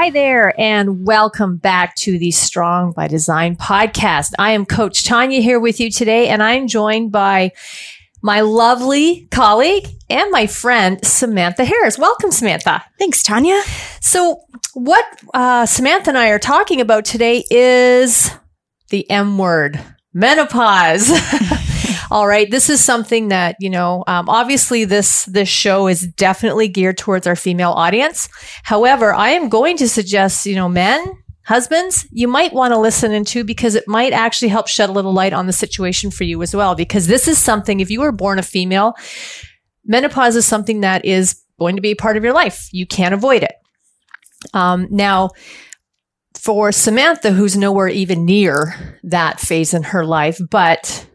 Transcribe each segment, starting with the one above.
Hi there, and welcome back to the Strong by Design podcast. I am Coach Tonya here with you today, and I'm joined by my lovely colleague and my friend, Samantha Harris. Welcome, Samantha. Thanks, Tonya. So, what uh, Samantha and I are talking about today is the M word menopause. All right. This is something that, you know, um, obviously this, this show is definitely geared towards our female audience. However, I am going to suggest, you know, men, husbands, you might want to listen into because it might actually help shed a little light on the situation for you as well. Because this is something, if you were born a female, menopause is something that is going to be a part of your life. You can't avoid it. Um, now, for Samantha, who's nowhere even near that phase in her life, but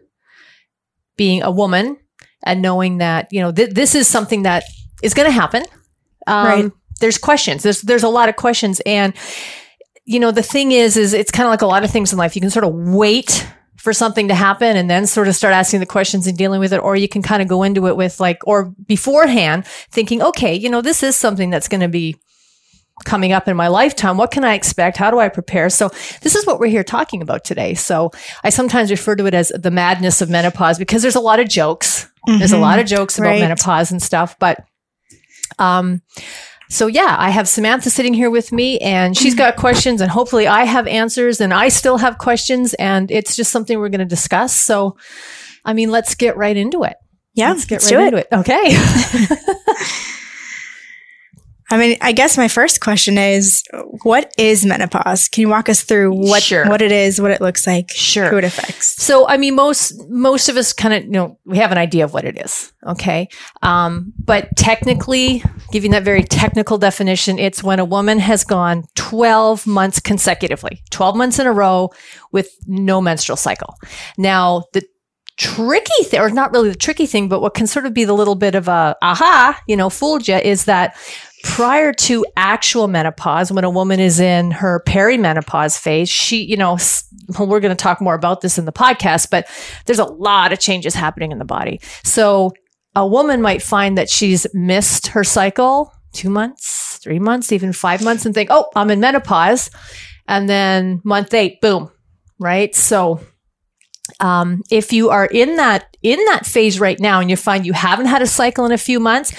being a woman and knowing that you know th- this is something that is going to happen. Um, Right. There's questions. There's there's a lot of questions, and you know the thing is, is it's kind of like a lot of things in life. You can sort of wait for something to happen and then sort of start asking the questions and dealing with it, or you can kind of go into it with like, or beforehand thinking, okay, you know, this is something that's going to be coming up in my lifetime. What can I expect? How do I prepare? So this is what we're here talking about today. So I sometimes refer to it as the madness of menopause because there's a lot of jokes. There's a lot of jokes about Right. menopause and stuff, but, um, so yeah, I have Samantha sitting here with me and she's got questions and hopefully I have answers and I still have questions and it's just something we're going to discuss. So, I mean, let's get right into it. Yeah, Let's get let's right do it. into it. Okay. I mean, I guess my first question is, what is menopause? Can you walk us through what Sure. what it is, what it looks like, Sure. who it affects? So, I mean, most most of us kind of you know we have an idea of what it is, okay? Um, but technically, giving that very technical definition, it's when a woman has gone twelve months consecutively, twelve months in a row with no menstrual cycle. Now, the tricky thing, or not really the tricky thing, but what can sort of be the little bit of a aha, you know, fooled you is that prior to actual menopause, when a woman is in her perimenopause phase, she, you know, we're going to talk more about this in the podcast, but there's a lot of changes happening in the body. So a woman might find that she's missed her cycle two months, three months, even five months and think, oh, I'm in menopause. And then month eight, boom, right? So um, if you are in that in that phase right now and you find you haven't had a cycle in a few months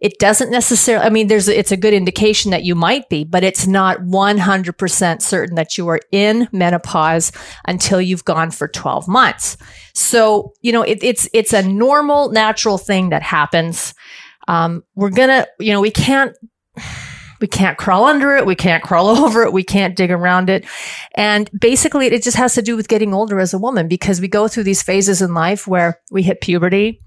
it doesn't necessarily i mean there's it's a good indication that you might be but it's not 100% certain that you are in menopause until you've gone for 12 months. So you know it, it's it's a normal natural thing that happens. Um, we're gonna you know we can't we can't crawl under it. We can't crawl over it. We can't dig around it. And basically, it just has to do with getting older as a woman because we go through these phases in life where we hit puberty,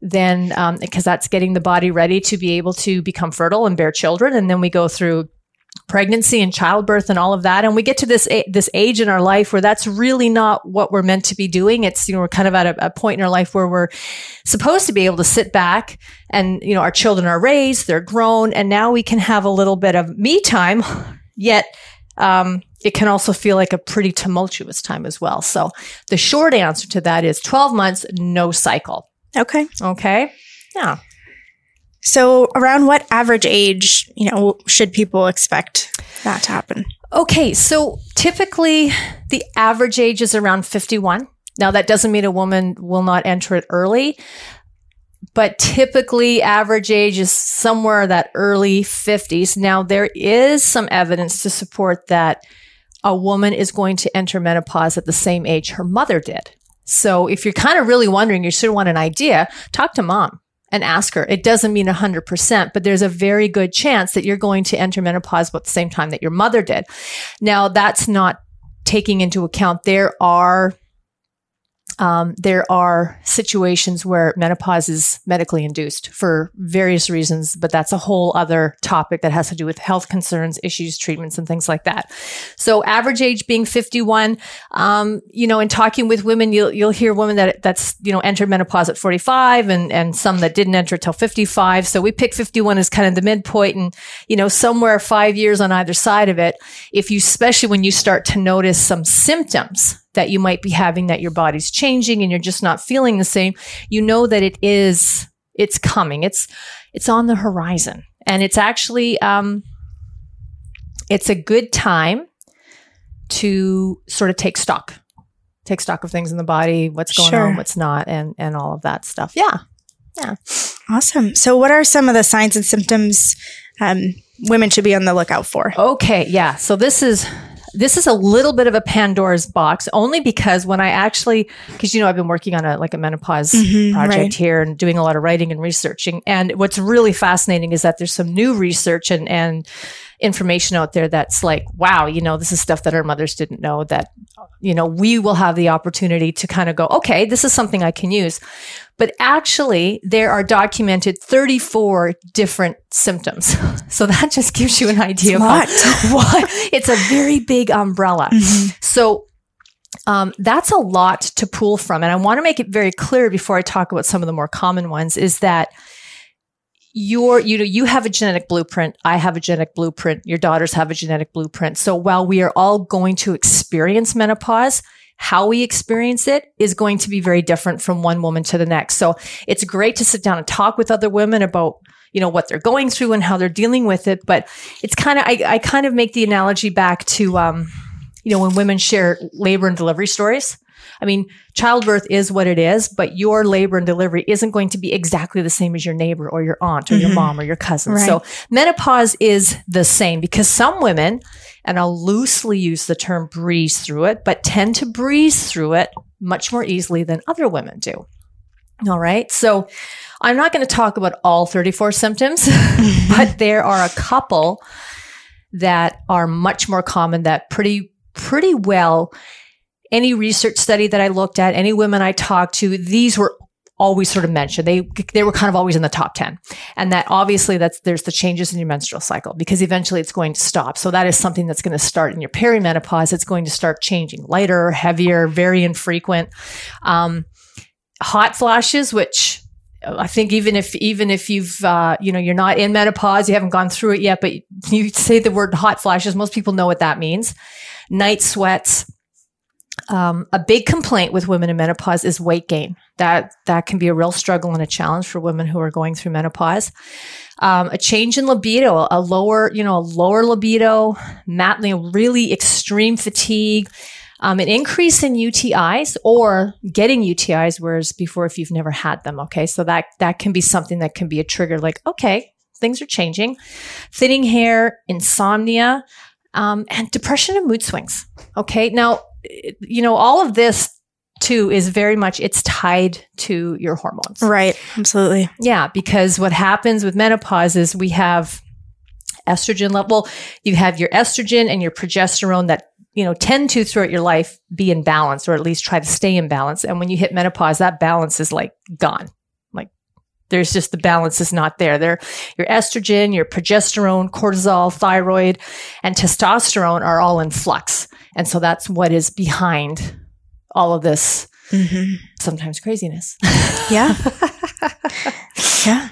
then um, because that's getting the body ready to be able to become fertile and bear children, and then we go through pregnancy and childbirth and all of that, and we get to this a- this age in our life where that's really not what we're meant to be doing. It's you know we're kind of at a, a point in our life where we're supposed to be able to sit back and you know our children are raised, they're grown, and now we can have a little bit of me time, yet um, it can also feel like a pretty tumultuous time as well. So the short answer to that is 12 months, no cycle. Okay. Okay. Yeah. So, around what average age, you know, should people expect that to happen? Okay. So typically the average age is around 51. Now that doesn't mean a woman will not enter it early, but typically average age is somewhere that early 50s. Now there is some evidence to support that a woman is going to enter menopause at the same age her mother did. So if you're kind of really wondering, you should want an idea, talk to mom and ask her. It doesn't mean 100%, but there's a very good chance that you're going to enter menopause about the same time that your mother did. Now, that's not taking into account there are Um, there are situations where menopause is medically induced for various reasons, but that's a whole other topic that has to do with health concerns, issues, treatments, and things like that. So, average age being 51. Um, you know, in talking with women, you'll you'll hear women that that's you know entered menopause at 45, and and some that didn't enter till 55. So we pick 51 as kind of the midpoint, and you know somewhere five years on either side of it. If you, especially when you start to notice some symptoms that you might be having that your body's changing and you're just not feeling the same, you know that it is, it's coming. It's, it's on the horizon and it's actually, um, it's a good time to sort of take stock, take stock of things in the body, what's going Sure. on, what's not, and, and all of that stuff. Yeah. Yeah. Awesome. So, what are some of the signs and symptoms um, women should be on the lookout for? Okay, yeah. So this is this is a little bit of a Pandora's box, only because when I actually, because you know I've been working on a like a menopause Mhm, project right. here and doing a lot of writing and researching. And what's really fascinating is that there's some new research and and information out there that's like, wow, you know, this is stuff that our mothers didn't know that, you know, we will have the opportunity to kind of go, okay, this is something I can use. But actually, there are documented 34 different symptoms. So that just gives you an idea of what it's a very big umbrella. So um, that's a lot to pull from. And I want to make it very clear before I talk about some of the more common ones is that your you know you have a genetic blueprint. I have a genetic blueprint. Your daughters have a genetic blueprint. So while we are all going to experience menopause how we experience it is going to be very different from one woman to the next. So it's great to sit down and talk with other women about you know what they're going through and how they're dealing with it. But it's kind of I, I kind of make the analogy back to um you know when women share labor and delivery stories I mean, childbirth is what it is, but your labor and delivery isn't going to be exactly the same as your neighbor or your aunt or your Mhm. mom or your cousin. Right. So menopause is the same because some women, and I'll loosely use the term breeze through it, but tend to breeze through it much more easily than other women do. All right. So I'm not going to talk about all 34 symptoms, but there are a couple that are much more common that pretty, pretty well any research study that I looked at, any women I talked to, these were always sort of mentioned. They they were kind of always in the top 10. And that obviously that's there's the changes in your menstrual cycle because eventually it's going to stop. So that is something that's going to start in your perimenopause. It's going to start changing lighter, heavier, very infrequent. Um, hot flashes, which I think even if even if you've uh, you know you're not in menopause, you haven't gone through it yet, but you say the word hot flashes, most people know what that means. Night sweats. Um, a big complaint with women in menopause is weight gain. That that can be a real struggle and a challenge for women who are going through menopause. Um, a change in libido, a lower you know a lower libido, mat, really extreme fatigue. Um, an increase in UTIs or getting UTIs, whereas before, if you've never had them, okay, so that that can be something that can be a trigger. Like, okay, things are changing. Thinning hair, insomnia, um, and depression and mood swings. Okay, now you know all of this too is very much it's tied to your hormones. Right. Absolutely. Yeah, because what happens with menopause is we have estrogen level. You have your estrogen and your progesterone that you know tend to throughout your life be in balance, or at least try to stay in balance. And when you hit menopause, that balance is like gone. Like there's just the balance is not there. There, your estrogen, your progesterone, cortisol, thyroid, and testosterone are all in flux, and so that's what is behind all of this hmm sometimes craziness. Yeah. yeah.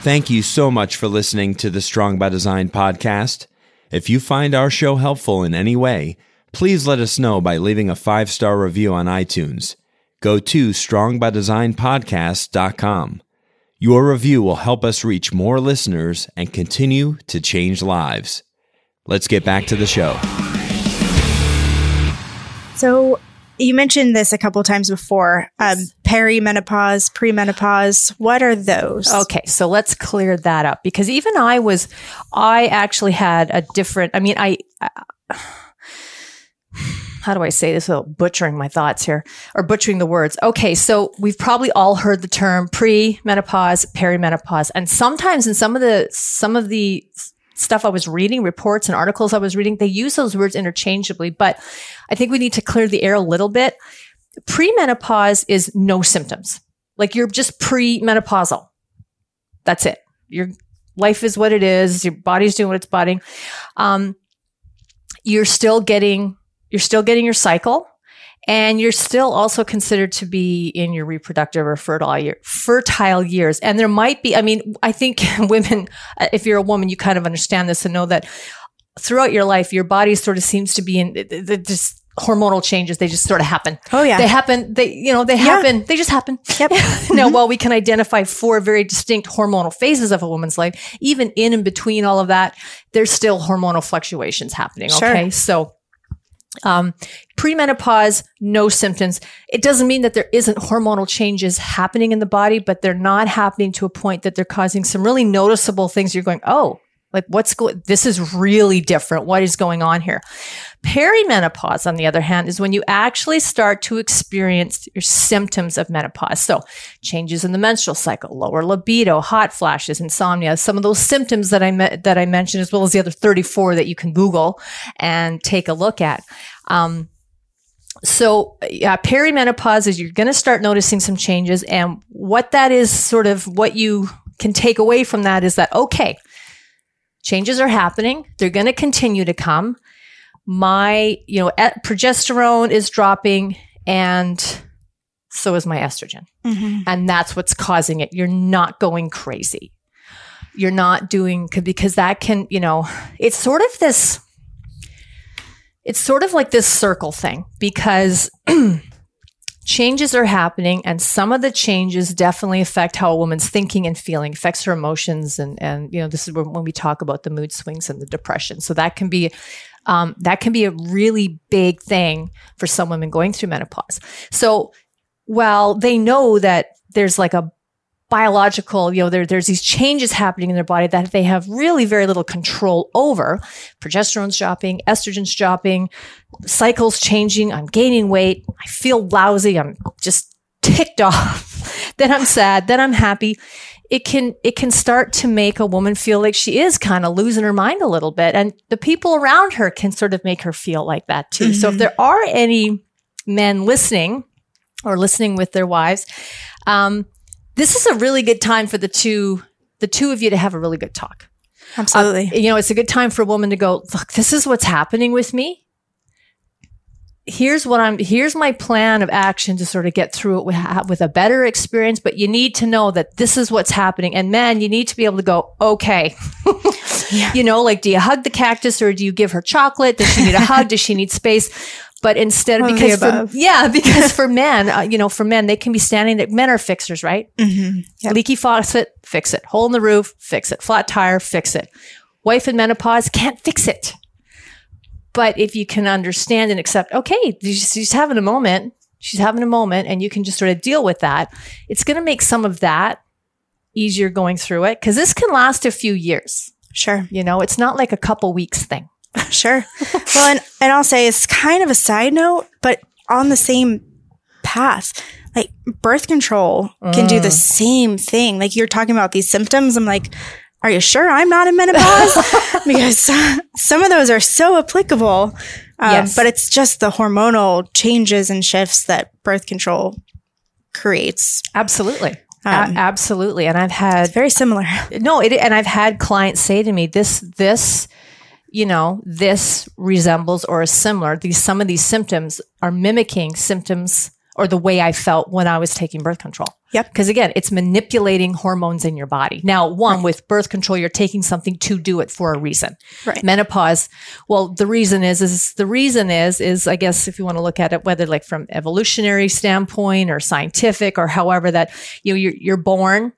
Thank you so much for listening to the Strong by Design podcast. If you find our show helpful in any way, please let us know by leaving a five star review on iTunes. Go to strongbydesignpodcast.com. Your review will help us reach more listeners and continue to change lives. Let's get back to the show. So you mentioned this a couple times before. Um, perimenopause, premenopause. What are those? Okay, so let's clear that up because even I was, I actually had a different. I mean, I. I how do I say this without butchering my thoughts here or butchering the words? Okay, so we've probably all heard the term pre-menopause, perimenopause, and sometimes in some of the some of the stuff I was reading, reports and articles I was reading, they use those words interchangeably. But I think we need to clear the air a little bit. Premenopause is no symptoms. Like you're just premenopausal. That's it. Your life is what it is. Your body's doing what it's bodying. Um, you're still getting, you're still getting your cycle and you're still also considered to be in your reproductive or fertile year, fertile years. And there might be, I mean, I think women, uh, if you're a woman, you kind of understand this and know that throughout your life, your body sort of seems to be in this hormonal changes. They just sort of happen. Oh yeah. They happen. They, you know, they Yeah. happen. They just happen. Yep. now, while we can identify four very distinct hormonal phases of a woman's life, even in and between all of that, there's still hormonal fluctuations happening. Sure. Okay. So, um, premenopause, no symptoms. It doesn't mean that there isn't hormonal changes happening in the body, but they're not happening to a point that they're causing some really noticeable things. You're going, oh, like what's going, this is really different. What is going on here? Perimenopause, on the other hand, is when you actually start to experience your symptoms of menopause. So changes in the menstrual cycle, lower libido, hot flashes, insomnia, some of those symptoms that I me- that I mentioned, as well as the other 34 that you can Google and take a look at. Um, so yeah, perimenopause is you're going to start noticing some changes, and what that is, sort of what you can take away from that is that okay, changes are happening. They're going to continue to come. My, you know, progesterone is dropping, and so is my estrogen, Mhm. and that's what's causing it. You're not going crazy. You're not doing because that can, you know, it's sort of this it's sort of like this circle thing because changes are happening and some of the changes definitely affect how a woman's thinking and feeling affects her emotions and and you know this is when we talk about the mood swings and the depression so that can be um, that can be a really big thing for some women going through menopause so while they know that there's like a biological, you know, there, there's these changes happening in their body that they have really very little control over. Progesterone's dropping, estrogen's dropping, cycles changing. I'm gaining weight. I feel lousy. I'm just ticked off. then I'm sad. Then I'm happy. It can, it can start to make a woman feel like she is kind of losing her mind a little bit. And the people around her can sort of make her feel like that too. So if there are any men listening or listening with their wives, um, this is a really good time for the two the two of you to have a really good talk. Absolutely. You know, it's a good time for a woman to go, look, this is what's happening with me. Here's what I'm here's my plan of action to sort of get through it with, with a better experience, but you need to know that this is what's happening. And man, you need to be able to go, okay. You know, like do you hug the cactus or do you give her chocolate? Does she need a hug? Does she need space? But instead, of because for, yeah, because for men, uh, you know, for men, they can be standing there. Men are fixers, right? Mhm. Yep. Leaky faucet, fix it. Hole in the roof, fix it. Flat tire, fix it. Wife in menopause can't fix it. But if you can understand and accept, okay, she's, having a moment, she's having a moment, and you can just sort of deal with that, it's going to make some of that easier going through it because this can last a few years. Sure. You know, it's not like a couple weeks thing. Sure. well, and, and I'll say it's kind of a side note, but on the same path, like birth control can do the mm. same thing. Like you're talking about these symptoms. I'm like, are you sure I'm not in menopause? because some of those are so applicable. Um, Yes. But it's just the hormonal changes and shifts that birth control creates. Absolutely. Um, A- absolutely. And I've had Very similar. no it and i've had clients say to me this this you know this resembles or is similar these some of these symptoms are mimicking symptoms or the way i felt when i was taking birth control. Yep. because again it's manipulating hormones in your body. Now one with birth control you're taking something to do it for a reason. Right. menopause well the reason is is the reason is is i guess if you want to look at it whether like from evolutionary standpoint or scientific or however that you know you're, you're born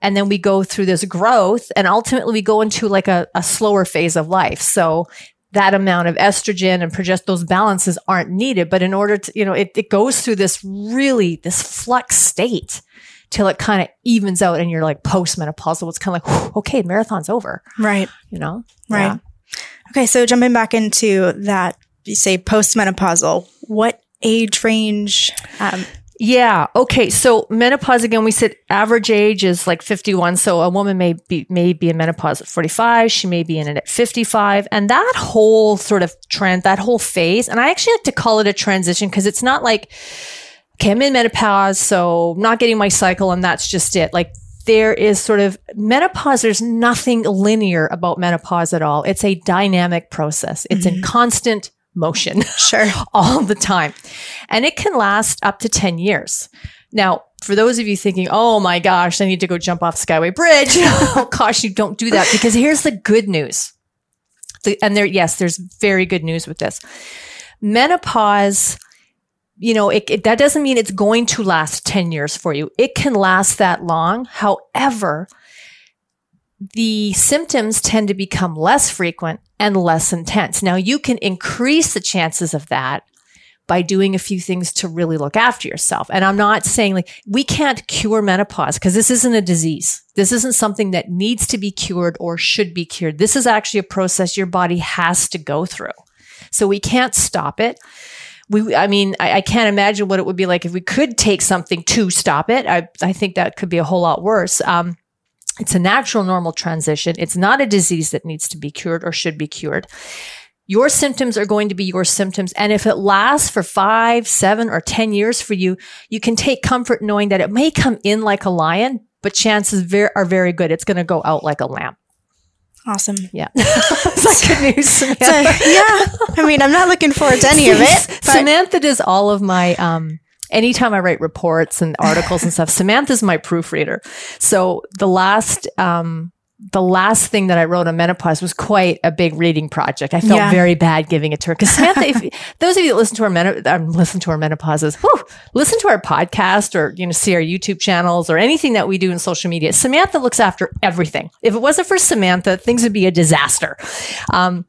and then we go through this growth and ultimately we go into like a, a slower phase of life. So that amount of estrogen and progest those balances aren't needed but in order to you know it, it goes through this really this flux state till it kind of evens out and you're like postmenopausal it's kind of like whew, okay marathon's over Right. you know Right. Yeah. Okay, so jumping back into that, you say postmenopausal. What age range? Um, Yeah. Okay. So menopause again, we said average age is like 51. So a woman may be, may be in menopause at 45. She may be in it at 55. And that whole sort of trend, that whole phase, and I actually like to call it a transition because it's not like, okay, I'm in menopause. So not getting my cycle and that's just it. Like there is sort of menopause. There's nothing linear about menopause at all. It's a dynamic process. It's in mm-hmm. constant motion Sure. all the time. And it can last up to 10 years. Now, for those of you thinking, oh my gosh, I need to go jump off Skyway Bridge, oh gosh you don't do that because here's the good news. The, and there, yes, there's very good news with this. Menopause, you know, it, it, that doesn't mean it's going to last 10 years for you. It can last that long. However, the symptoms tend to become less frequent and less intense. Now, you can increase the chances of that by doing a few things to really look after yourself. And I'm not saying like we can't cure menopause because this isn't a disease. This isn't something that needs to be cured or should be cured. This is actually a process your body has to go through. So we can't stop it. We, I mean, I, I can't imagine what it would be like if we could take something to stop it. I, I think that could be a whole lot worse. Um, it's a natural, normal transition. It's not a disease that needs to be cured or should be cured. Your symptoms are going to be your symptoms. And if it lasts for five, seven, or 10 years for you, you can take comfort knowing that it may come in like a lion, but chances ver- are very good it's going to go out like a lamb. Awesome. Yeah. it's like good news? Samantha? So, yeah. I mean, I'm not looking forward to any of it. But Samantha does all of my, um, anytime I write reports and articles and stuff, Samantha's my proofreader. So the last, um, the last thing that I wrote on menopause was quite a big reading project. I felt Yeah. very bad giving it to her because Samantha, if, those of you that listen to our men- um, listen to our menopauses, whew, listen to our podcast or you know see our YouTube channels or anything that we do in social media. Samantha looks after everything. If it wasn't for Samantha, things would be a disaster. Um,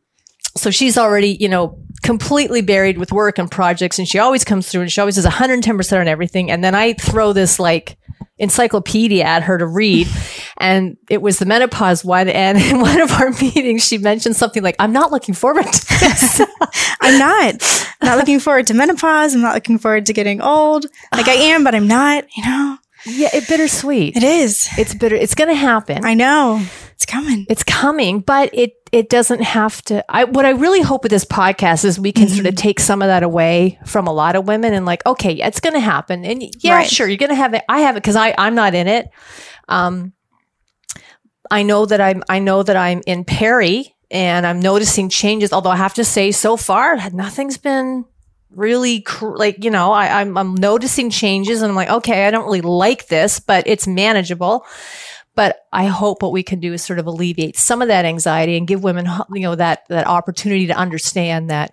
so she's already, you know, completely buried with work and projects and she always comes through and she always does 110% on everything. And then I throw this like encyclopedia at her to read. And it was the menopause one. And in one of our meetings, she mentioned something like, I'm not looking forward to this. I'm not. I'm not looking forward to menopause. I'm not looking forward to getting old. Like I am, but I'm not, you know? yeah, it bittersweet. It is. It's bitter. It's going to happen. I know. It's coming. it's coming, but it it doesn't have to. I what I really hope with this podcast is we can sort of take some of that away from a lot of women and like, okay, yeah, it's going to happen, and yeah, Right. sure, you're going to have it. I have it because I I'm not in it. Um, I know that I'm I know that I'm in Perry and I'm noticing changes. Although I have to say, so far nothing's been really cr- like you know I, I'm I'm noticing changes and I'm like, okay, I don't really like this, but it's manageable. But I hope what we can do is sort of alleviate some of that anxiety and give women, you know, that that opportunity to understand that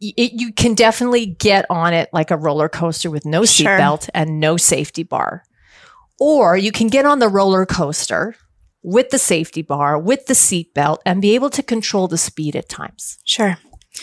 it, you can definitely get on it like a roller coaster with no Sure. seatbelt and no safety bar, or you can get on the roller coaster with the safety bar, with the seatbelt, and be able to control the speed at times. Sure.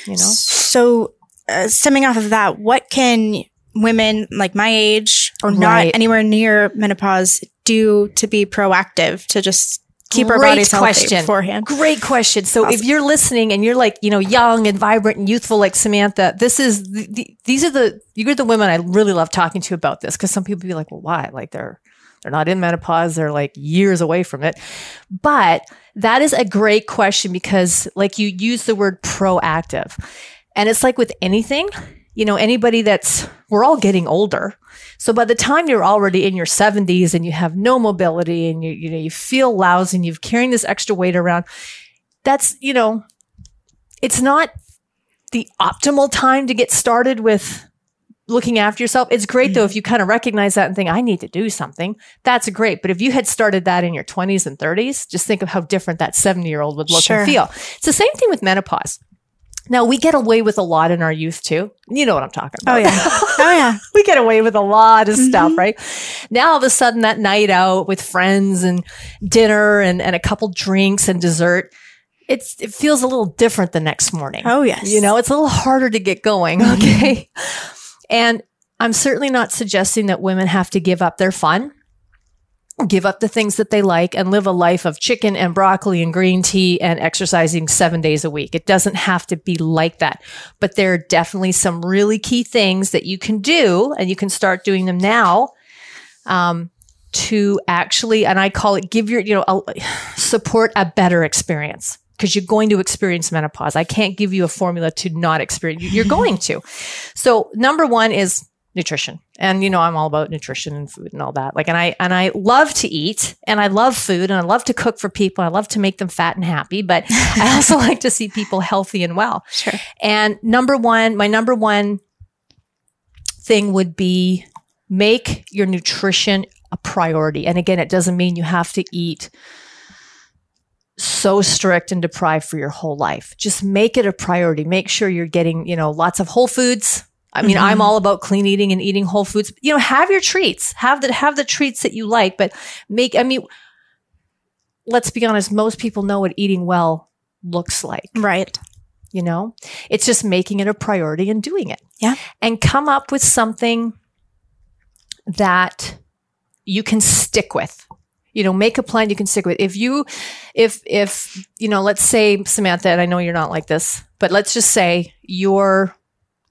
You know, So, uh, stemming off of that, what can women like my age or Right. not anywhere near menopause do to be proactive to just keep our Great bodies healthy question. beforehand? Great question. So if you're listening and you're like, you know, young and vibrant and youthful like Samantha, this is the, the, these are the you're the women I really love talking to about this because some people be like, well, why? Like they're they're not in menopause, they're like years away from it. But that is a great question because like you use the word proactive. And it's like with anything, you know, anybody that's we're all getting older. So by the time you're already in your 70s and you have no mobility and you you know you feel lousy and you've carrying this extra weight around, that's you know, it's not the optimal time to get started with looking after yourself. It's great though if you kind of recognize that and think I need to do something. That's great. But if you had started that in your 20s and 30s, just think of how different that 70 year old would look Sure. and feel. It's the same thing with menopause. Now we get away with a lot in our youth too. You know what I'm talking oh, about. Oh yeah. oh yeah. we get away with a lot of mm-hmm. stuff, right? Now all of a sudden that night out with friends and dinner and, and a couple drinks and dessert, it's it feels a little different the next morning. Oh yes. You know, it's a little harder to get going. Mm-hmm. Okay. and I'm certainly not suggesting that women have to give up their fun. Give up the things that they like and live a life of chicken and broccoli and green tea and exercising seven days a week. It doesn't have to be like that. But there are definitely some really key things that you can do and you can start doing them now. Um, to actually, and I call it give your, you know, a, support a better experience because you're going to experience menopause. I can't give you a formula to not experience. You're going to. So number one is nutrition. And you know, I'm all about nutrition and food and all that. Like and I and I love to eat and I love food and I love to cook for people. I love to make them fat and happy, but I also like to see people healthy and well. Sure. And number 1, my number 1 thing would be make your nutrition a priority. And again, it doesn't mean you have to eat so strict and deprived for your whole life. Just make it a priority. Make sure you're getting, you know, lots of whole foods, I mean, mm-hmm. I'm all about clean eating and eating whole foods. You know, have your treats. Have the have the treats that you like, but make I mean let's be honest, most people know what eating well looks like. Right. You know? It's just making it a priority and doing it. Yeah. And come up with something that you can stick with you know make a plan you can stick with if you if if you know let's say samantha and i know you're not like this but let's just say you're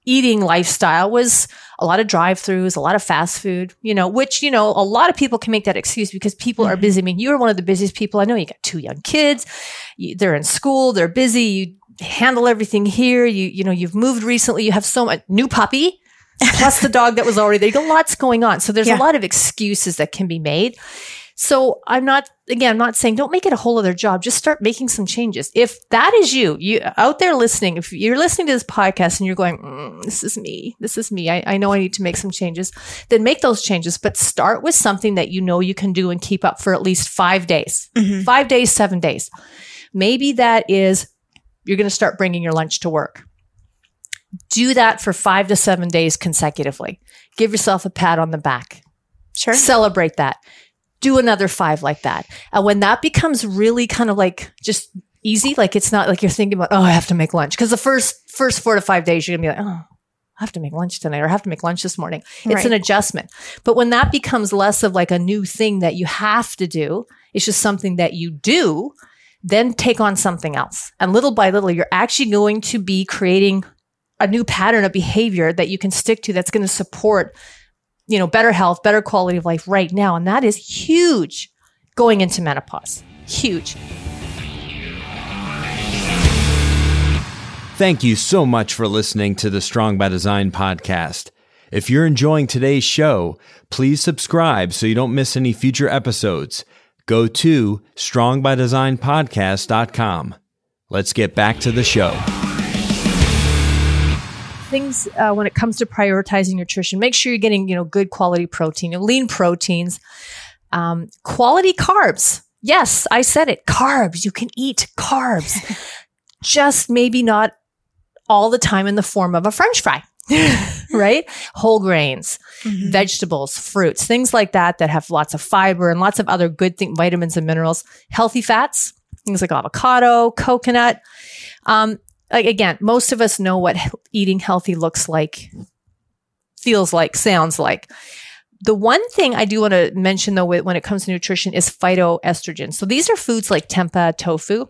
eating lifestyle was a lot of drive-throughs, a lot of fast food, you know, which, you know, a lot of people can make that excuse because people mm-hmm. are busy. I mean, you're one of the busiest people I know. You got two young kids. You, they're in school. They're busy. You handle everything here. You, you know, you've moved recently. You have so much new puppy plus the dog that was already there. You got lots going on. So there's yeah. a lot of excuses that can be made. So I'm not, again, I'm not saying don't make it a whole other job. Just start making some changes. If that is you, you out there listening, if you're listening to this podcast and you're going, mm, this is me, this is me, I, I know I need to make some changes, then make those changes, but start with something that you know you can do and keep up for at least five days, mm-hmm. five days, seven days. Maybe that is you're going to start bringing your lunch to work. Do that for five to seven days consecutively. Give yourself a pat on the back. Sure. Celebrate that do another five like that. And when that becomes really kind of like just easy, like it's not like you're thinking about, oh, I have to make lunch. Cause the first, first four to five days, you're gonna be like, oh, I have to make lunch tonight or I have to make lunch this morning. It's right. an adjustment. But when that becomes less of like a new thing that you have to do, it's just something that you do, then take on something else. And little by little, you're actually going to be creating a new pattern of behavior that you can stick to that's going to support you know, better health, better quality of life right now. And that is huge going into menopause. Huge. Thank you so much for listening to the Strong by Design podcast. If you're enjoying today's show, please subscribe so you don't miss any future episodes. Go to strongbydesignpodcast.com. Let's get back to the show things uh, when it comes to prioritizing nutrition, make sure you're getting, you know, good quality protein, you know, lean proteins, um, quality carbs. Yes, I said it. Carbs. You can eat carbs. Just maybe not all the time in the form of a french fry. right? Whole grains, mm-hmm. vegetables, fruits, things like that that have lots of fiber and lots of other good things, vitamins and minerals. Healthy fats, things like avocado, coconut. Um, like again, most of us know what eating healthy looks like, feels like, sounds like. The one thing I do want to mention though when it comes to nutrition is phytoestrogens. So these are foods like tempeh, tofu.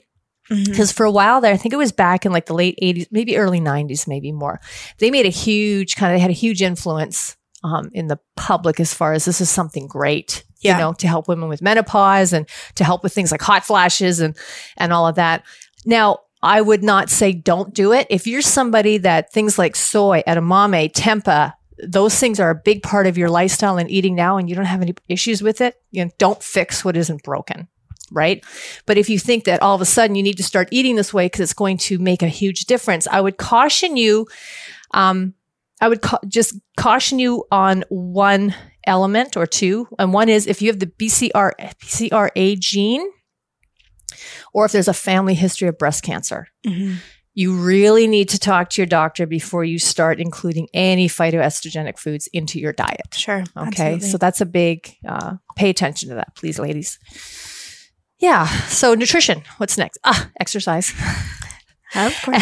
Because mm-hmm. for a while there, I think it was back in like the late 80s, maybe early 90s, maybe more. They made a huge kind of, they had a huge influence um, in the public as far as this is something great, yeah. you know, to help women with menopause and to help with things like hot flashes and and all of that. Now, I would not say don't do it. If you're somebody that things like soy, edamame, tempeh, those things are a big part of your lifestyle and eating now and you don't have any issues with it, you know, don't fix what isn't broken. Right. But if you think that all of a sudden you need to start eating this way because it's going to make a huge difference, I would caution you. Um, I would ca- just caution you on one element or two. And one is if you have the BCR, BCRA gene, or if there's a family history of breast cancer. Mm-hmm. You really need to talk to your doctor before you start including any phytoestrogenic foods into your diet. Sure. Okay. Absolutely. So that's a big, uh, pay attention to that, please, ladies. Yeah. So nutrition. What's next? Ah, exercise. Of course.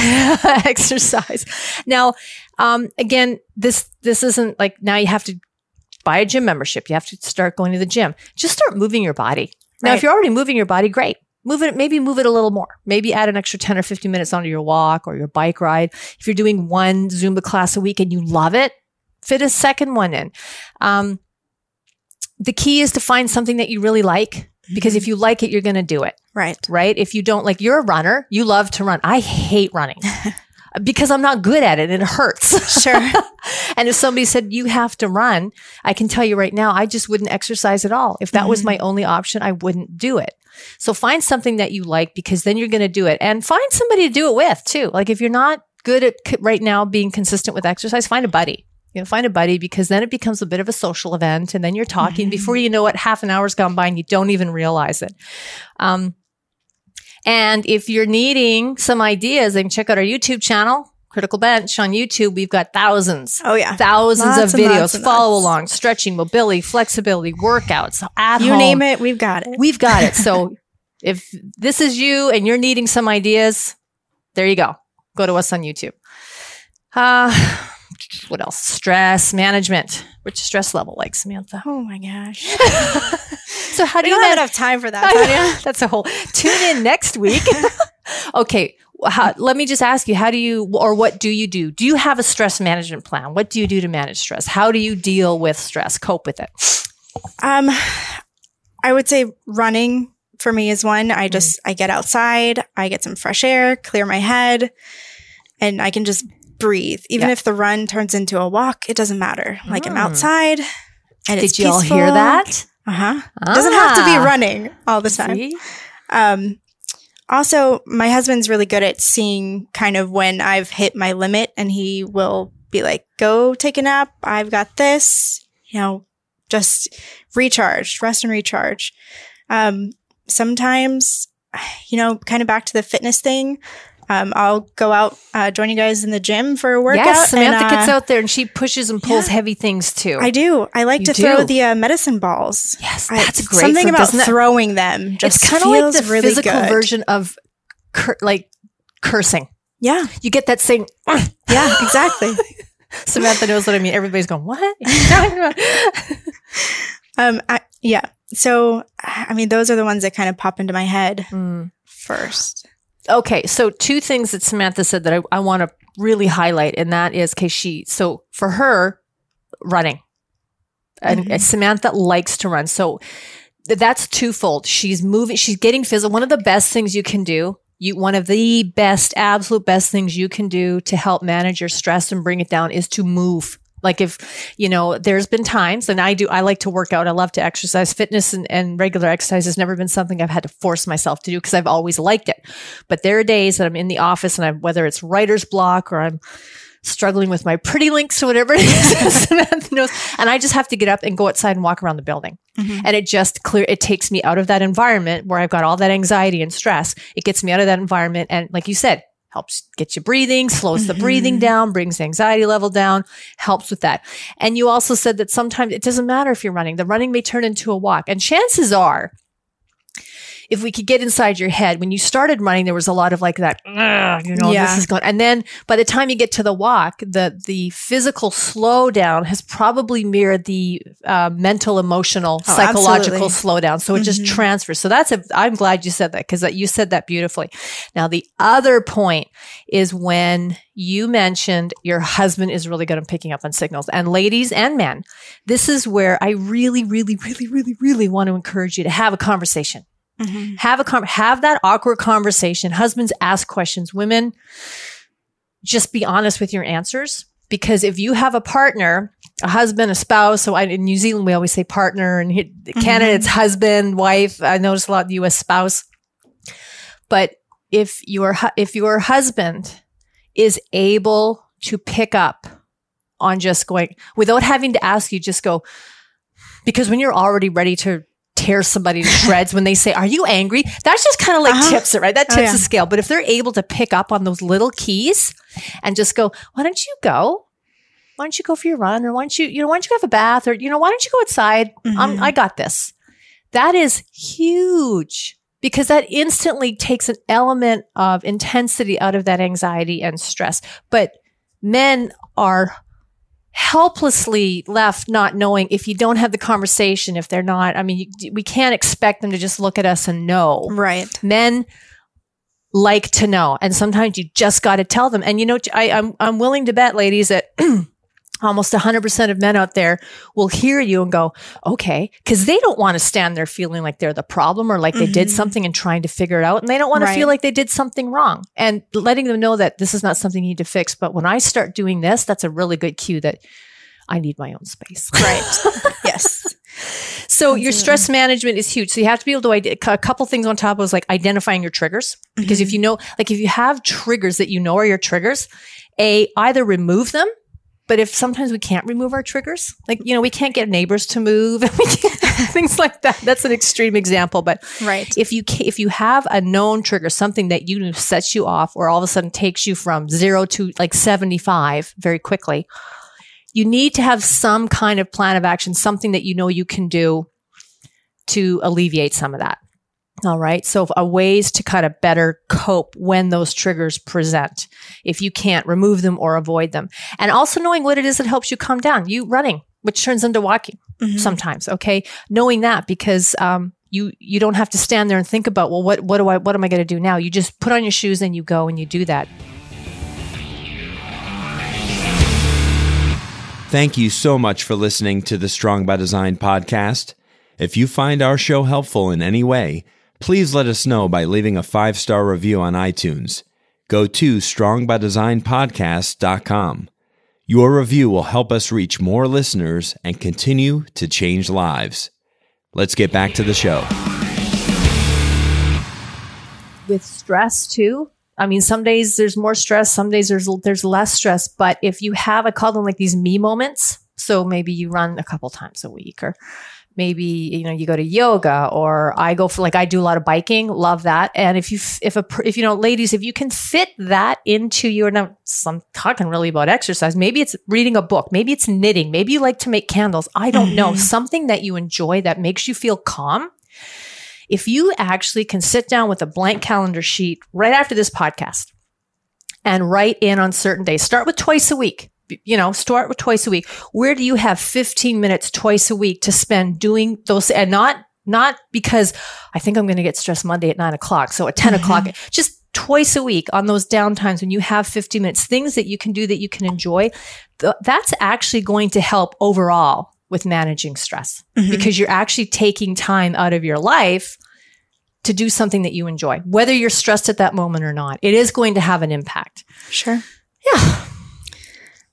exercise. Now, um, again, this this isn't like now you have to buy a gym membership. You have to start going to the gym. Just start moving your body. Now, Right. if you're already moving your body, great. Move it, maybe move it a little more. Maybe add an extra 10 or 15 minutes onto your walk or your bike ride. If you're doing one Zumba class a week and you love it, fit a second one in. Um, the key is to find something that you really like because if you like it, you're going to do it Right. right? If you don't like, you're a runner, you love to run. I hate running because I'm not good at it and it hurts. Sure. and if somebody said you have to run, I can tell you right now, I just wouldn't exercise at all. If that was my only option, I wouldn't do it. So find something that you like because then you're going to do it and find somebody to do it with too. Like if you're not good at right now being consistent with exercise, find a buddy. You know, find a buddy because then it becomes a bit of a social event and then you're talking before you know it, half an hour's gone by and you don't even realize it. Um, and if you're needing some ideas, then check out our YouTube channel, Critical Bench on YouTube. We've got thousands, Oh yeah. thousands Lots of videos, follow along, stretching, mobility, flexibility, workouts at You home. name it, we've got it. We've got it. So if this is you and you're needing some ideas, there you go. Go to us on YouTube. Uh, what else? Stress management. Which stress level like Samantha? Oh my gosh. So how do We you don't have enough time for that, Tonya. That's a whole. Tune in next week. okay. How, let me just ask you, how do you, or what do you do? Do you have a stress management plan? What do you do to manage stress? How do you deal with stress, cope with it? Um, I would say running for me is one. I just I get outside, I get some fresh air, clear my head, and I can just breathe. Even Yeah. if the run turns into a walk, it doesn't matter. Like I'm Mm. outside, and it's Did you all hear that? Uh huh. Doesn't have to be Ah. running all the time. See? Um, also, my husband's really good at seeing kind of when I've hit my limit, and he will be like, "Go take a nap. I've got this." You know, just recharge, rest and recharge. Um, sometimes, you know, kind of back to the fitness thing. Um, I'll go out, uh, join you guys in the gym for a workout. Yes, Samantha and, gets uh, out there and she pushes and pulls yeah. heavy things too. I do. I like You to throw the uh, medicine balls. yes, I- that's great. Something about that- throwing them just It's kind of like the really physical good. version of cur- like cursing. Yeah, You get that saying. yeah, exactly. Samantha knows what I mean. Everybody's going, "What?" are you talking about?" Um, I, yeah. So, I mean, those are the ones that kind of pop into my head Mm. first. Okay, so two things that Samantha said that I, I want to really highlight, and that is because she, so for her, running. And Mhm. Samantha likes to run. So th- that's twofold. She's moving, she's getting physical. One of the best things you can do, you one of the best, absolute best things you can do to help manage your stress and bring it down is to move. Like if, you know, there's been times and I do, I like to work out. I love to exercise. Fitness and, and regular exercise has never been something I've had to force myself to do because I've always liked it. But there are days that I'm in the office and I'm, whether it's writer's block or I'm struggling with my pretty links or whatever it is, and I just have to get up and go outside and walk around the building. Mhm. And it just clear, it takes me out of that environment where I've got all that anxiety and stress. It gets me out of that environment. And like you said, helps get you breathing, slows the breathing Mhm. down, brings the anxiety level down, helps with that. And you also said that sometimes it doesn't matter if you're running, the running may turn into a walk. And chances are, if we could get inside your head, when you started running, there was a lot of like that, you know, Yeah. this is going. And then by the time you get to the walk, the the physical slowdown has probably mirrored the uh, mental, emotional, Oh, psychological absolutely. slowdown. So it just Mhm. transfers. So that's a. I'm glad you said that because that you said that beautifully. Now the other point is when you mentioned your husband is really good at picking up on signals, and ladies and men, this is where I really, really, really, really, really want to encourage you to have a conversation Mhm. have a con- have that awkward conversation. Husbands ask questions. Women just be honest with your answers. Because if you have a partner a husband a spouse so I, in new zealand we always say partner and here, canada Mhm. it's husband wife. I notice a lot in the us spouse. But if your if your husband is able to pick up on just going without having to ask you just go because when you're already ready to tear somebody to shreds when they say are you angry? That's just kind of like Uh-huh. tips it right? That Oh, tips yeah. the scale. But if they're able to pick up on those little keys and just go why don't you go? Why don't you go for your run? Or why don't you you know why don't you have a bath? Or you know why don't you go outside? Um, Mhm. i got this. That is huge because that instantly takes an element of intensity out of that anxiety and stress. But men are helplessly left not knowing if you don't have the conversation, if they're not, I mean, you, we can't expect them to just look at us and know. Right. Men like to know. And sometimes you just got to tell them. And you know, I, I'm, I'm willing to bet, ladies, that almost 100% of men out there will hear you and go, okay, because they don't want to stand there feeling like they're the problem or like they did Mhm. something and trying to figure it out. And they don't want to feel like they did something wrong and letting them know that this is not something you need to fix. But when I start doing this, that's a really good cue that I need my own space. Right. yes. So your stress management is huge. So you have to be able to a couple things on top of was like identifying your triggers. Because if you know, like if you have triggers that you know are your triggers, a either remove them. But if sometimes we can't remove our triggers, like you know, we can't get neighbors to move, we can't- things like that. That's an extreme example, but Right. if you if you have a known trigger, something that you sets you off, or all of a sudden takes you from zero to like seventy five very quickly, you need to have some kind of plan of action, something that you know you can do to alleviate some of that. All right. So, a ways to kind of better cope when those triggers present, if you can't remove them or avoid them, and also knowing what it is that helps you calm down. You running, which turns into walking Mhm. sometimes. Okay, knowing that because um, you you don't have to stand there and think about well, what what do I what am I going to do now? You just put on your shoes and you go and you do that. Thank you so much for listening to the Strong by Design podcast. If you find our show helpful in any way, please let us know by leaving a five star review on iTunes. Go to strongbydesignpodcast.com. Your review will help us reach more listeners and continue to change lives. Let's get back to the show. with stress too. I mean, some days there's more stress, some days there's there's less stress. But if you have, I call them like these me moments. So maybe you run a couple times a week, or maybe you know you go to yoga, or I go for like I do a lot of biking. Love that. And if you if a if you know, ladies, if you can fit that into your now, some talking really about exercise. Maybe it's reading a book. Maybe it's knitting. Maybe you like to make candles. I don't know Mhm. something that you enjoy that makes you feel calm if you actually can sit down with a blank calendar sheet right after this podcast and write in on certain days, start with twice a week. You know, start with twice a week. Where do you have 15 minutes twice a week to spend doing those and not, not because I think I'm going to get stressed Monday at nine o'clock. So at 10 o'clock, just twice a week on those downtimes when you have 15 minutes, things that you can do that you can enjoy. th- that's actually going to help overall with managing stress Mhm. because you're actually taking time out of your life to do something that you enjoy, whether you're stressed at that moment or not. It is going to have an impact. Sure. Yeah.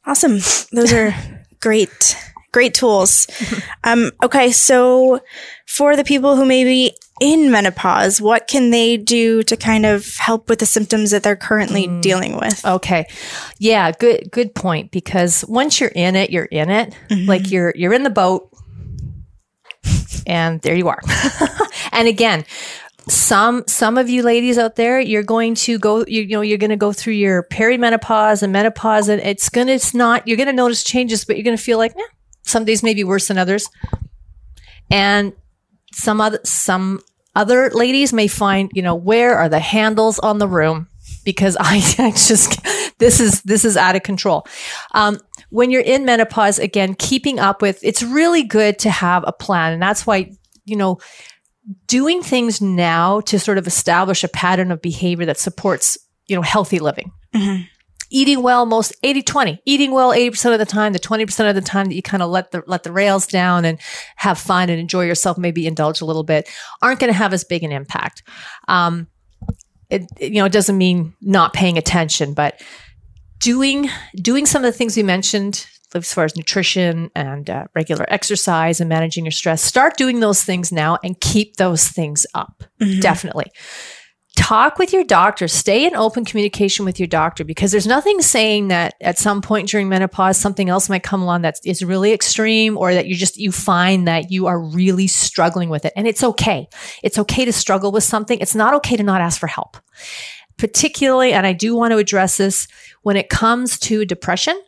Awesome. Those are great, great tools. Um, okay. So for the people who may be in menopause, what can they do to kind of help with the symptoms that they're currently Mm. dealing with? Okay. Yeah, good good point because once you're in it, you're in it. Mhm. Like you're you're in the boat and there you are. and again, some some of you ladies out there, you're going to go you, you know, you're going to go through your perimenopause and menopause and it's going to it's not you're going to notice changes but you're going to feel like, eh, some days maybe worse than others. And some other some other ladies may find, you know, where are the handles on the room? Because I, I just this is this is out of control. Um, when you're in menopause, again, keeping up with it's really good to have a plan, and that's why you know doing things now to sort of establish a pattern of behavior that supports you know healthy living Mhm. eating well most 80 20 eating well 80% of the time the 20% of the time that you kind of let the let the rails down and have fun and enjoy yourself maybe indulge a little bit aren't going to have as big an impact um, it, you know it doesn't mean not paying attention but doing doing some of the things we mentioned as far as nutrition and uh, regular exercise and managing your stress start doing those things now and keep those things up. Mhm. definitely. Talk with your doctor. Stay in open communication with your doctor because there's nothing saying that at some point during menopause something else might come along that is really extreme or that you just you find that you are really struggling with it. And it's okay. It's okay to struggle with something. It's not okay to not ask for help. Particularly and i do want to address this when it comes to depression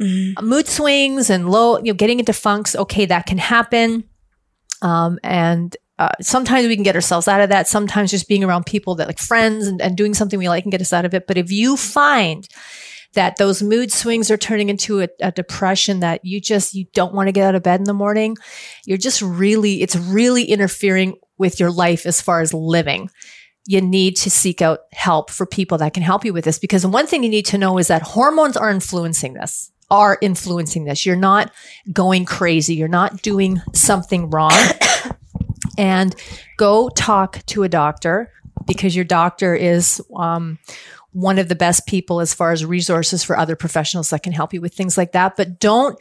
Mhm. mood swings and low, you know, getting into funks. Okay, that can happen. Um, and uh, sometimes we can get ourselves out of that. Sometimes just being around people that like friends and, and doing something we like can get us out of it. But if you find that those mood swings are turning into a, a depression that you just, you don't want to get out of bed in the morning. You're just really, it's really interfering with your life as far as living you need to seek out help for people that can help you with this because one thing you need to know is that hormones are influencing this are influencing this. You're not going crazy. You're not doing something wrong. And go talk to a doctor because your doctor is um, one of the best people as far as resources for other professionals that can help you with things like that. But don't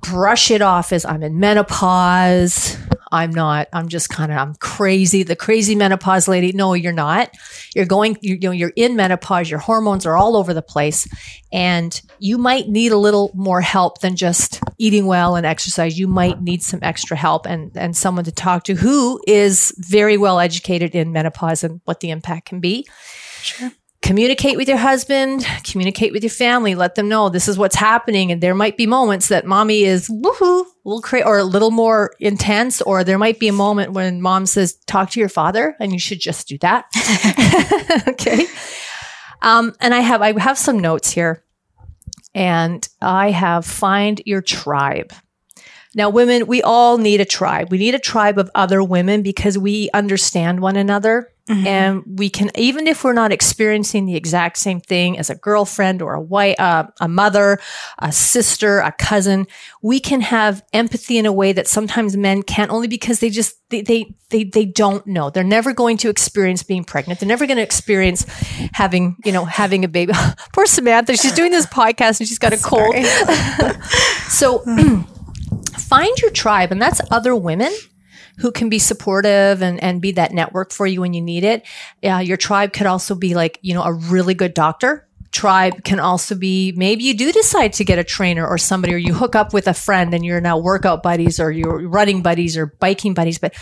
brush it off as I'm in menopause. I'm not, I'm just kind of, I'm crazy, the crazy menopause lady. No, you're not. You're going, you know, you're in menopause. Your hormones are all over the place and you might need a little more help than just eating well and exercise. You might need some extra help and, and someone to talk to who is very well educated in menopause and what the impact can be. Sure communicate with your husband, communicate with your family, let them know this is what's happening. And there might be moments that mommy is woohoo, a little cra- or a little more intense, or there might be a moment when mom says, talk to your father and you should just do that. okay. Um, and I have, I have some notes here and I have find your tribe. Now, women, we all need a tribe. We need a tribe of other women because we understand one another. Mm-hmm. And we can, even if we're not experiencing the exact same thing as a girlfriend or a wife, uh, a mother, a sister, a cousin, we can have empathy in a way that sometimes men can't only because they just, they, they, they, they don't know. They're never going to experience being pregnant. They're never going to experience having, you know, having a baby. Poor Samantha. She's doing this podcast and she's got a cold. so, find your tribe, and that's other women who can be supportive and, and be that network for you when you need it. Uh, your tribe could also be like, you know, a really good doctor. Tribe can also be maybe you do decide to get a trainer or somebody, or you hook up with a friend and you're now workout buddies or you're running buddies or biking buddies. But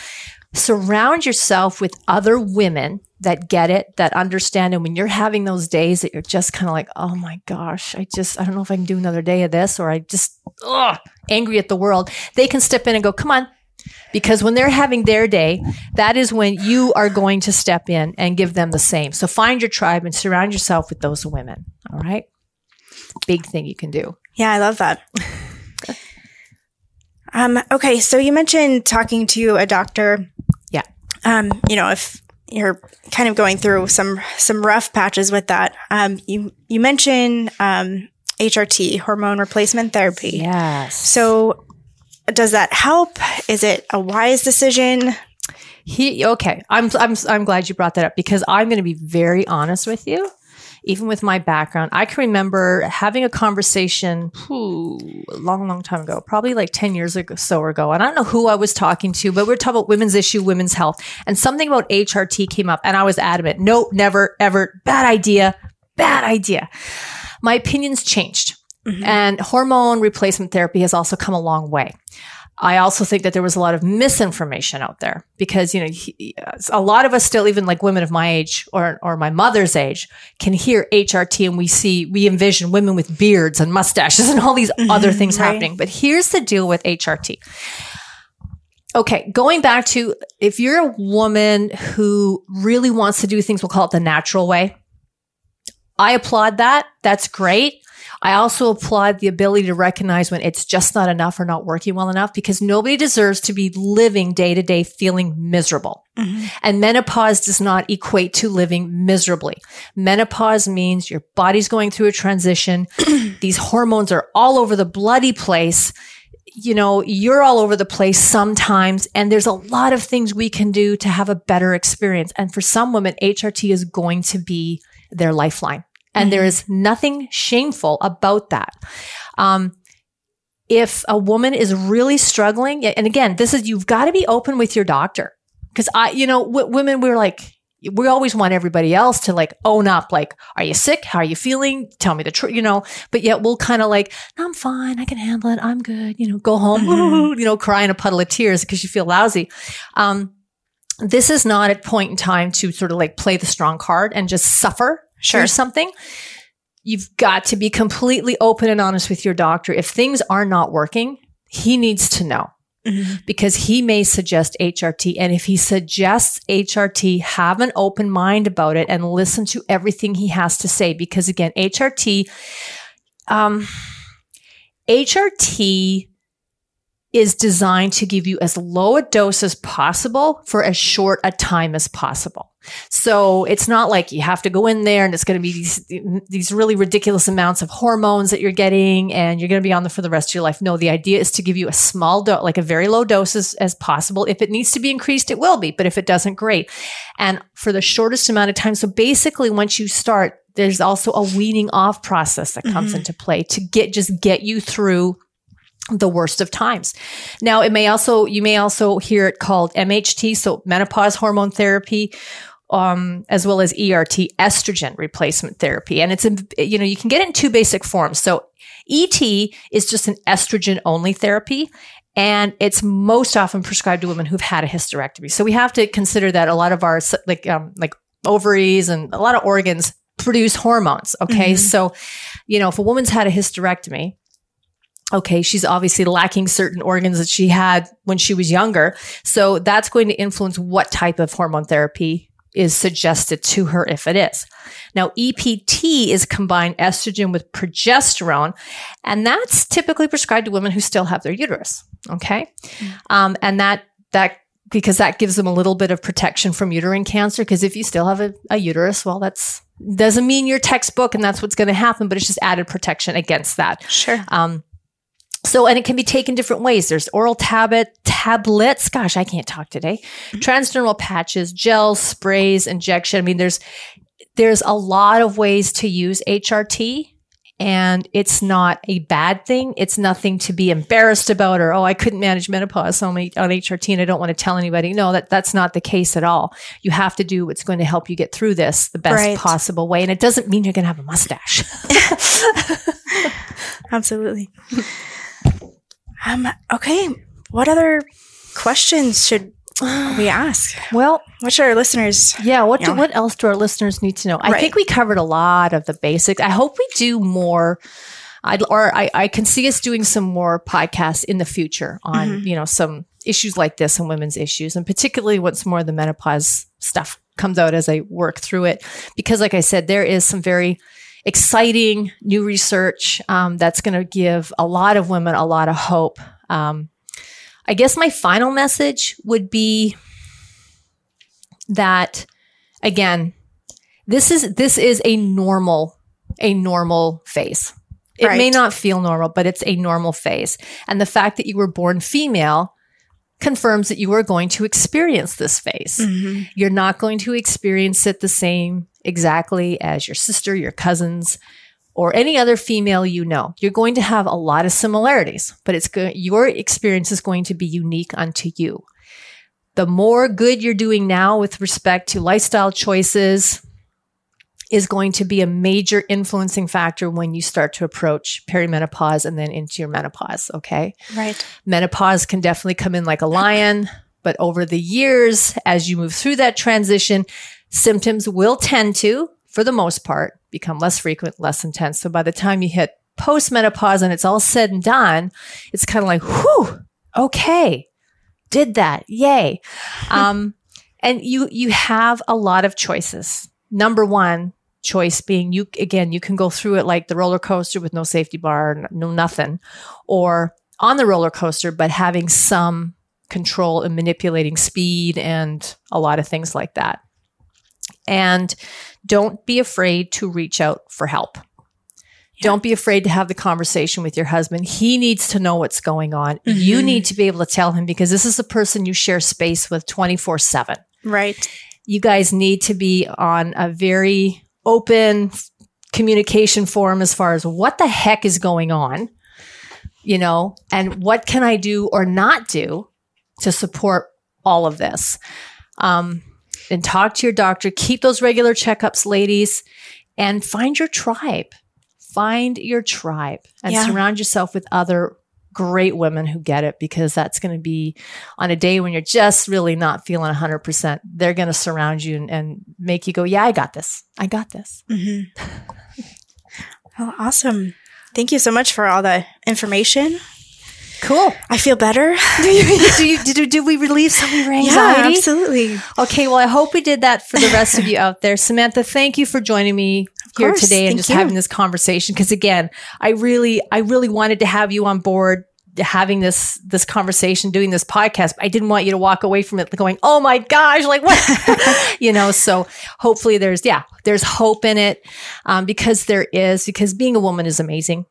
surround yourself with other women that get it, that understand. And when you're having those days that you're just kind of like, oh my gosh, I just, I don't know if I can do another day of this, or I just, ugh, angry at the world, they can step in and go, come on. Because when they're having their day, that is when you are going to step in and give them the same. So find your tribe and surround yourself with those women. All right. Big thing you can do. Yeah, I love that. um, okay. So you mentioned talking to a doctor. Yeah. Um, you know, if you're kind of going through some some rough patches with that. Um, you you mentioned um, HRT, hormone replacement therapy. Yes. So, does that help? Is it a wise decision? He okay. I'm I'm I'm glad you brought that up because I'm going to be very honest with you even with my background, I can remember having a conversation whew, a long, long time ago, probably like 10 years ago, so ago. And I don't know who I was talking to, but we are talking about women's issue, women's health. And something about HRT came up and I was adamant. Nope, never, ever. Bad idea. Bad idea. My opinions changed. Mm-hmm. And hormone replacement therapy has also come a long way. I also think that there was a lot of misinformation out there because, you know, he, a lot of us still, even like women of my age or, or my mother's age can hear HRT and we see, we envision women with beards and mustaches and all these mm-hmm, other things right. happening. But here's the deal with HRT. Okay, going back to if you're a woman who really wants to do things, we'll call it the natural way. I applaud that. That's great. I also applaud the ability to recognize when it's just not enough or not working well enough because nobody deserves to be living day to day feeling miserable. Mm-hmm. And menopause does not equate to living miserably. Menopause means your body's going through a transition. These hormones are all over the bloody place you know, you're all over the place sometimes, and there's a lot of things we can do to have a better experience. And for some women, HRT is going to be their lifeline. And mm-hmm. there is nothing shameful about that. Um, if a woman is really struggling, and again, this is, you've got to be open with your doctor. Cause I, you know, w- women, we're like, we always want everybody else to like own up, like, are you sick? How are you feeling? Tell me the truth, you know, but yet we'll kind of like, no, I'm fine. I can handle it. I'm good. You know, go home, mm-hmm. you know, cry in a puddle of tears because you feel lousy. Um, this is not a point in time to sort of like play the strong card and just suffer sure. something, you've got to be completely open and honest with your doctor. If things are not working, he needs to know. Mm-hmm. Because he may suggest HRT. And if he suggests HRT, have an open mind about it and listen to everything he has to say. Because again, HRT Um, HRT is designed to give you as low a dose as possible for as short a time as possible. So it's not like you have to go in there and it's going to be these, these really ridiculous amounts of hormones that you're getting and you're going to be on them for the rest of your life. No, the idea is to give you a small dose, like a very low dose as, as possible. If it needs to be increased, it will be, but if it doesn't, great. And for the shortest amount of time. So basically, once you start, there's also a weaning off process that comes Mhm. into play to get, just get you through the worst of times. Now, it may also, you may also hear it called MHT, so menopause hormone therapy, um, as well as ERT, estrogen replacement therapy. And it's, in, you know, you can get it in two basic forms. So ET is just an estrogen only therapy. And it's most often prescribed to women who've had a hysterectomy. So we have to consider that a lot of our, like, um, like ovaries and a lot of organs produce hormones. Okay. Mhm. So, you know, if a woman's had a hysterectomy, okay, she's obviously lacking certain organs that she had when she was younger. So that's going to influence what type of hormone therapy is suggested to her if it is. Now, EPT is combined estrogen with progesterone, and that's typically prescribed to women who still have their uterus. Okay. Um, and that, that, because that gives them a little bit of protection from uterine cancer. Because if you still have a, a uterus, well, that's doesn't mean your textbook and that's what's going to happen, but it's just added protection against that. Sure. Um, so, and it can be taken different ways. There's oral tablet, tablets. Gosh, I can't talk today. Mm-hmm. Transdermal patches, gels, sprays, injection. I mean, there's, there's a lot of ways to use HRT and it's not a bad thing. It's nothing to be embarrassed about or, oh, I couldn't manage menopause on, my, on HRT and I don't want to tell anybody. No, that, that's not the case at all. You have to do what's going to help you get through this the best Right. possible way. And it doesn't mean you're going to have a mustache. Absolutely. Um, okay. What other questions should we ask? well, What should our listeners? Yeah, what do, what else do our listeners need to know? I Right. think we covered a lot of the basics. I hope we do more. I'd, or I, I can see us doing some more podcasts in the future on Mm-hmm. you know some issues like this and women's issues, and particularly once more of the menopause stuff comes out as I work through it. Because, like I said, there is some very exciting new research um, that's going to give a lot of women a lot of hope. Um, I guess my final message would be that again, this is this is a normal a normal phase. It may not feel normal, but it's a normal phase. And the fact that you were born female confirms that you are going to experience this phase. Mhm. You're not going to experience it the same exactly as your sister, your cousins, or any other female you know. You're going to have a lot of similarities, but it's go- your experience is going to be unique unto you. The more good you're doing now with respect to lifestyle choices is going to be a major influencing factor when you start to approach perimenopause and then into your menopause, okay? Right. menopause can definitely come in like a lion, but over the years, as you move through that transition, symptoms will tend to, for the most part, become less frequent, less intense. So by the time you hit postmenopause and it's all said and done, it's kind of like, whew, okay, did that, yay. Um, and you you have a lot of choices. Number one choice being you again, you can go through it like the roller coaster with no safety bar, no nothing, or on the roller coaster, but having some control and manipulating speed and a lot of things like that. And don't be afraid to reach out for help. Don't be afraid to have the conversation with your husband. He needs to know what's going on. You Mhm. need to be able to tell him because this is the person you share space with 24 7 Right. you guys need to be on a very open communication forum as far as what the heck is going on, you know, and what can I do or not do to support all of this. Um, and talk to your doctor. Keep those regular checkups, ladies, and find your tribe. Find your tribe and Yeah. surround yourself with other great women who get it because that's going to be on a day when you're just really not feeling 100%. They're going to surround you and, and make you go, Yeah, I got this. I got this. hmm Well, awesome. Thank you so much for all the information. Cool. I feel better. do, you, do, you, did, did we relieve some of your Yeah, anxiety? absolutely. Okay, well, I hope we did that for the rest of you out there. Samantha, thank you for joining me here today and Thank just you. having this conversation. Because again, I really, I really wanted to have you on board having this this conversation doing this podcast i didn't want you to walk away from it going oh my gosh like what you know so hopefully there's yeah there's hope in it um, because there is because being a woman is amazing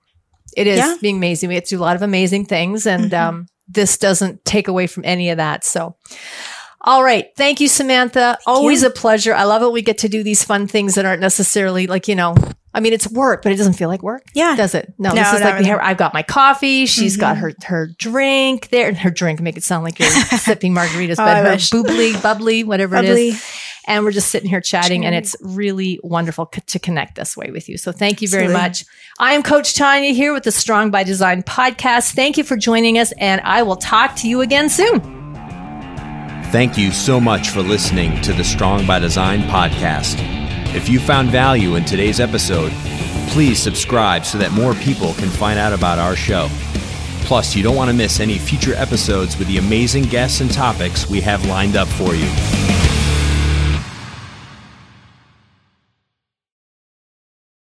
it is Yeah. being amazing we get to do a lot of amazing things and Mhm. um, this doesn't take away from any of that so all right. Thank you, Samantha. Always you. a pleasure. I love it. We get to do these fun things that aren't necessarily like, you know, I mean, it's work, but it doesn't feel like work. Yeah. Does it? No, No, this is like really. have, I've got my coffee. She's got Mhm. her, her drink there and her drink. Make it sound like you're sipping margaritas, Oh, but I her wish. bubbly, bubbly, whatever it Bubbly. is. And we're just sitting here chatting and it's really wonderful c- to connect this way with you. So thank you very Absolutely. much. I am Coach Tonya here with the Strong by Design podcast. Thank you for joining us and I will talk to you again soon. Thank you so much for listening to the Strong by Design podcast. If you found value in today's episode, please subscribe so that more people can find out about our show. Plus, you don't want to miss any future episodes with the amazing guests and topics we have lined up for you.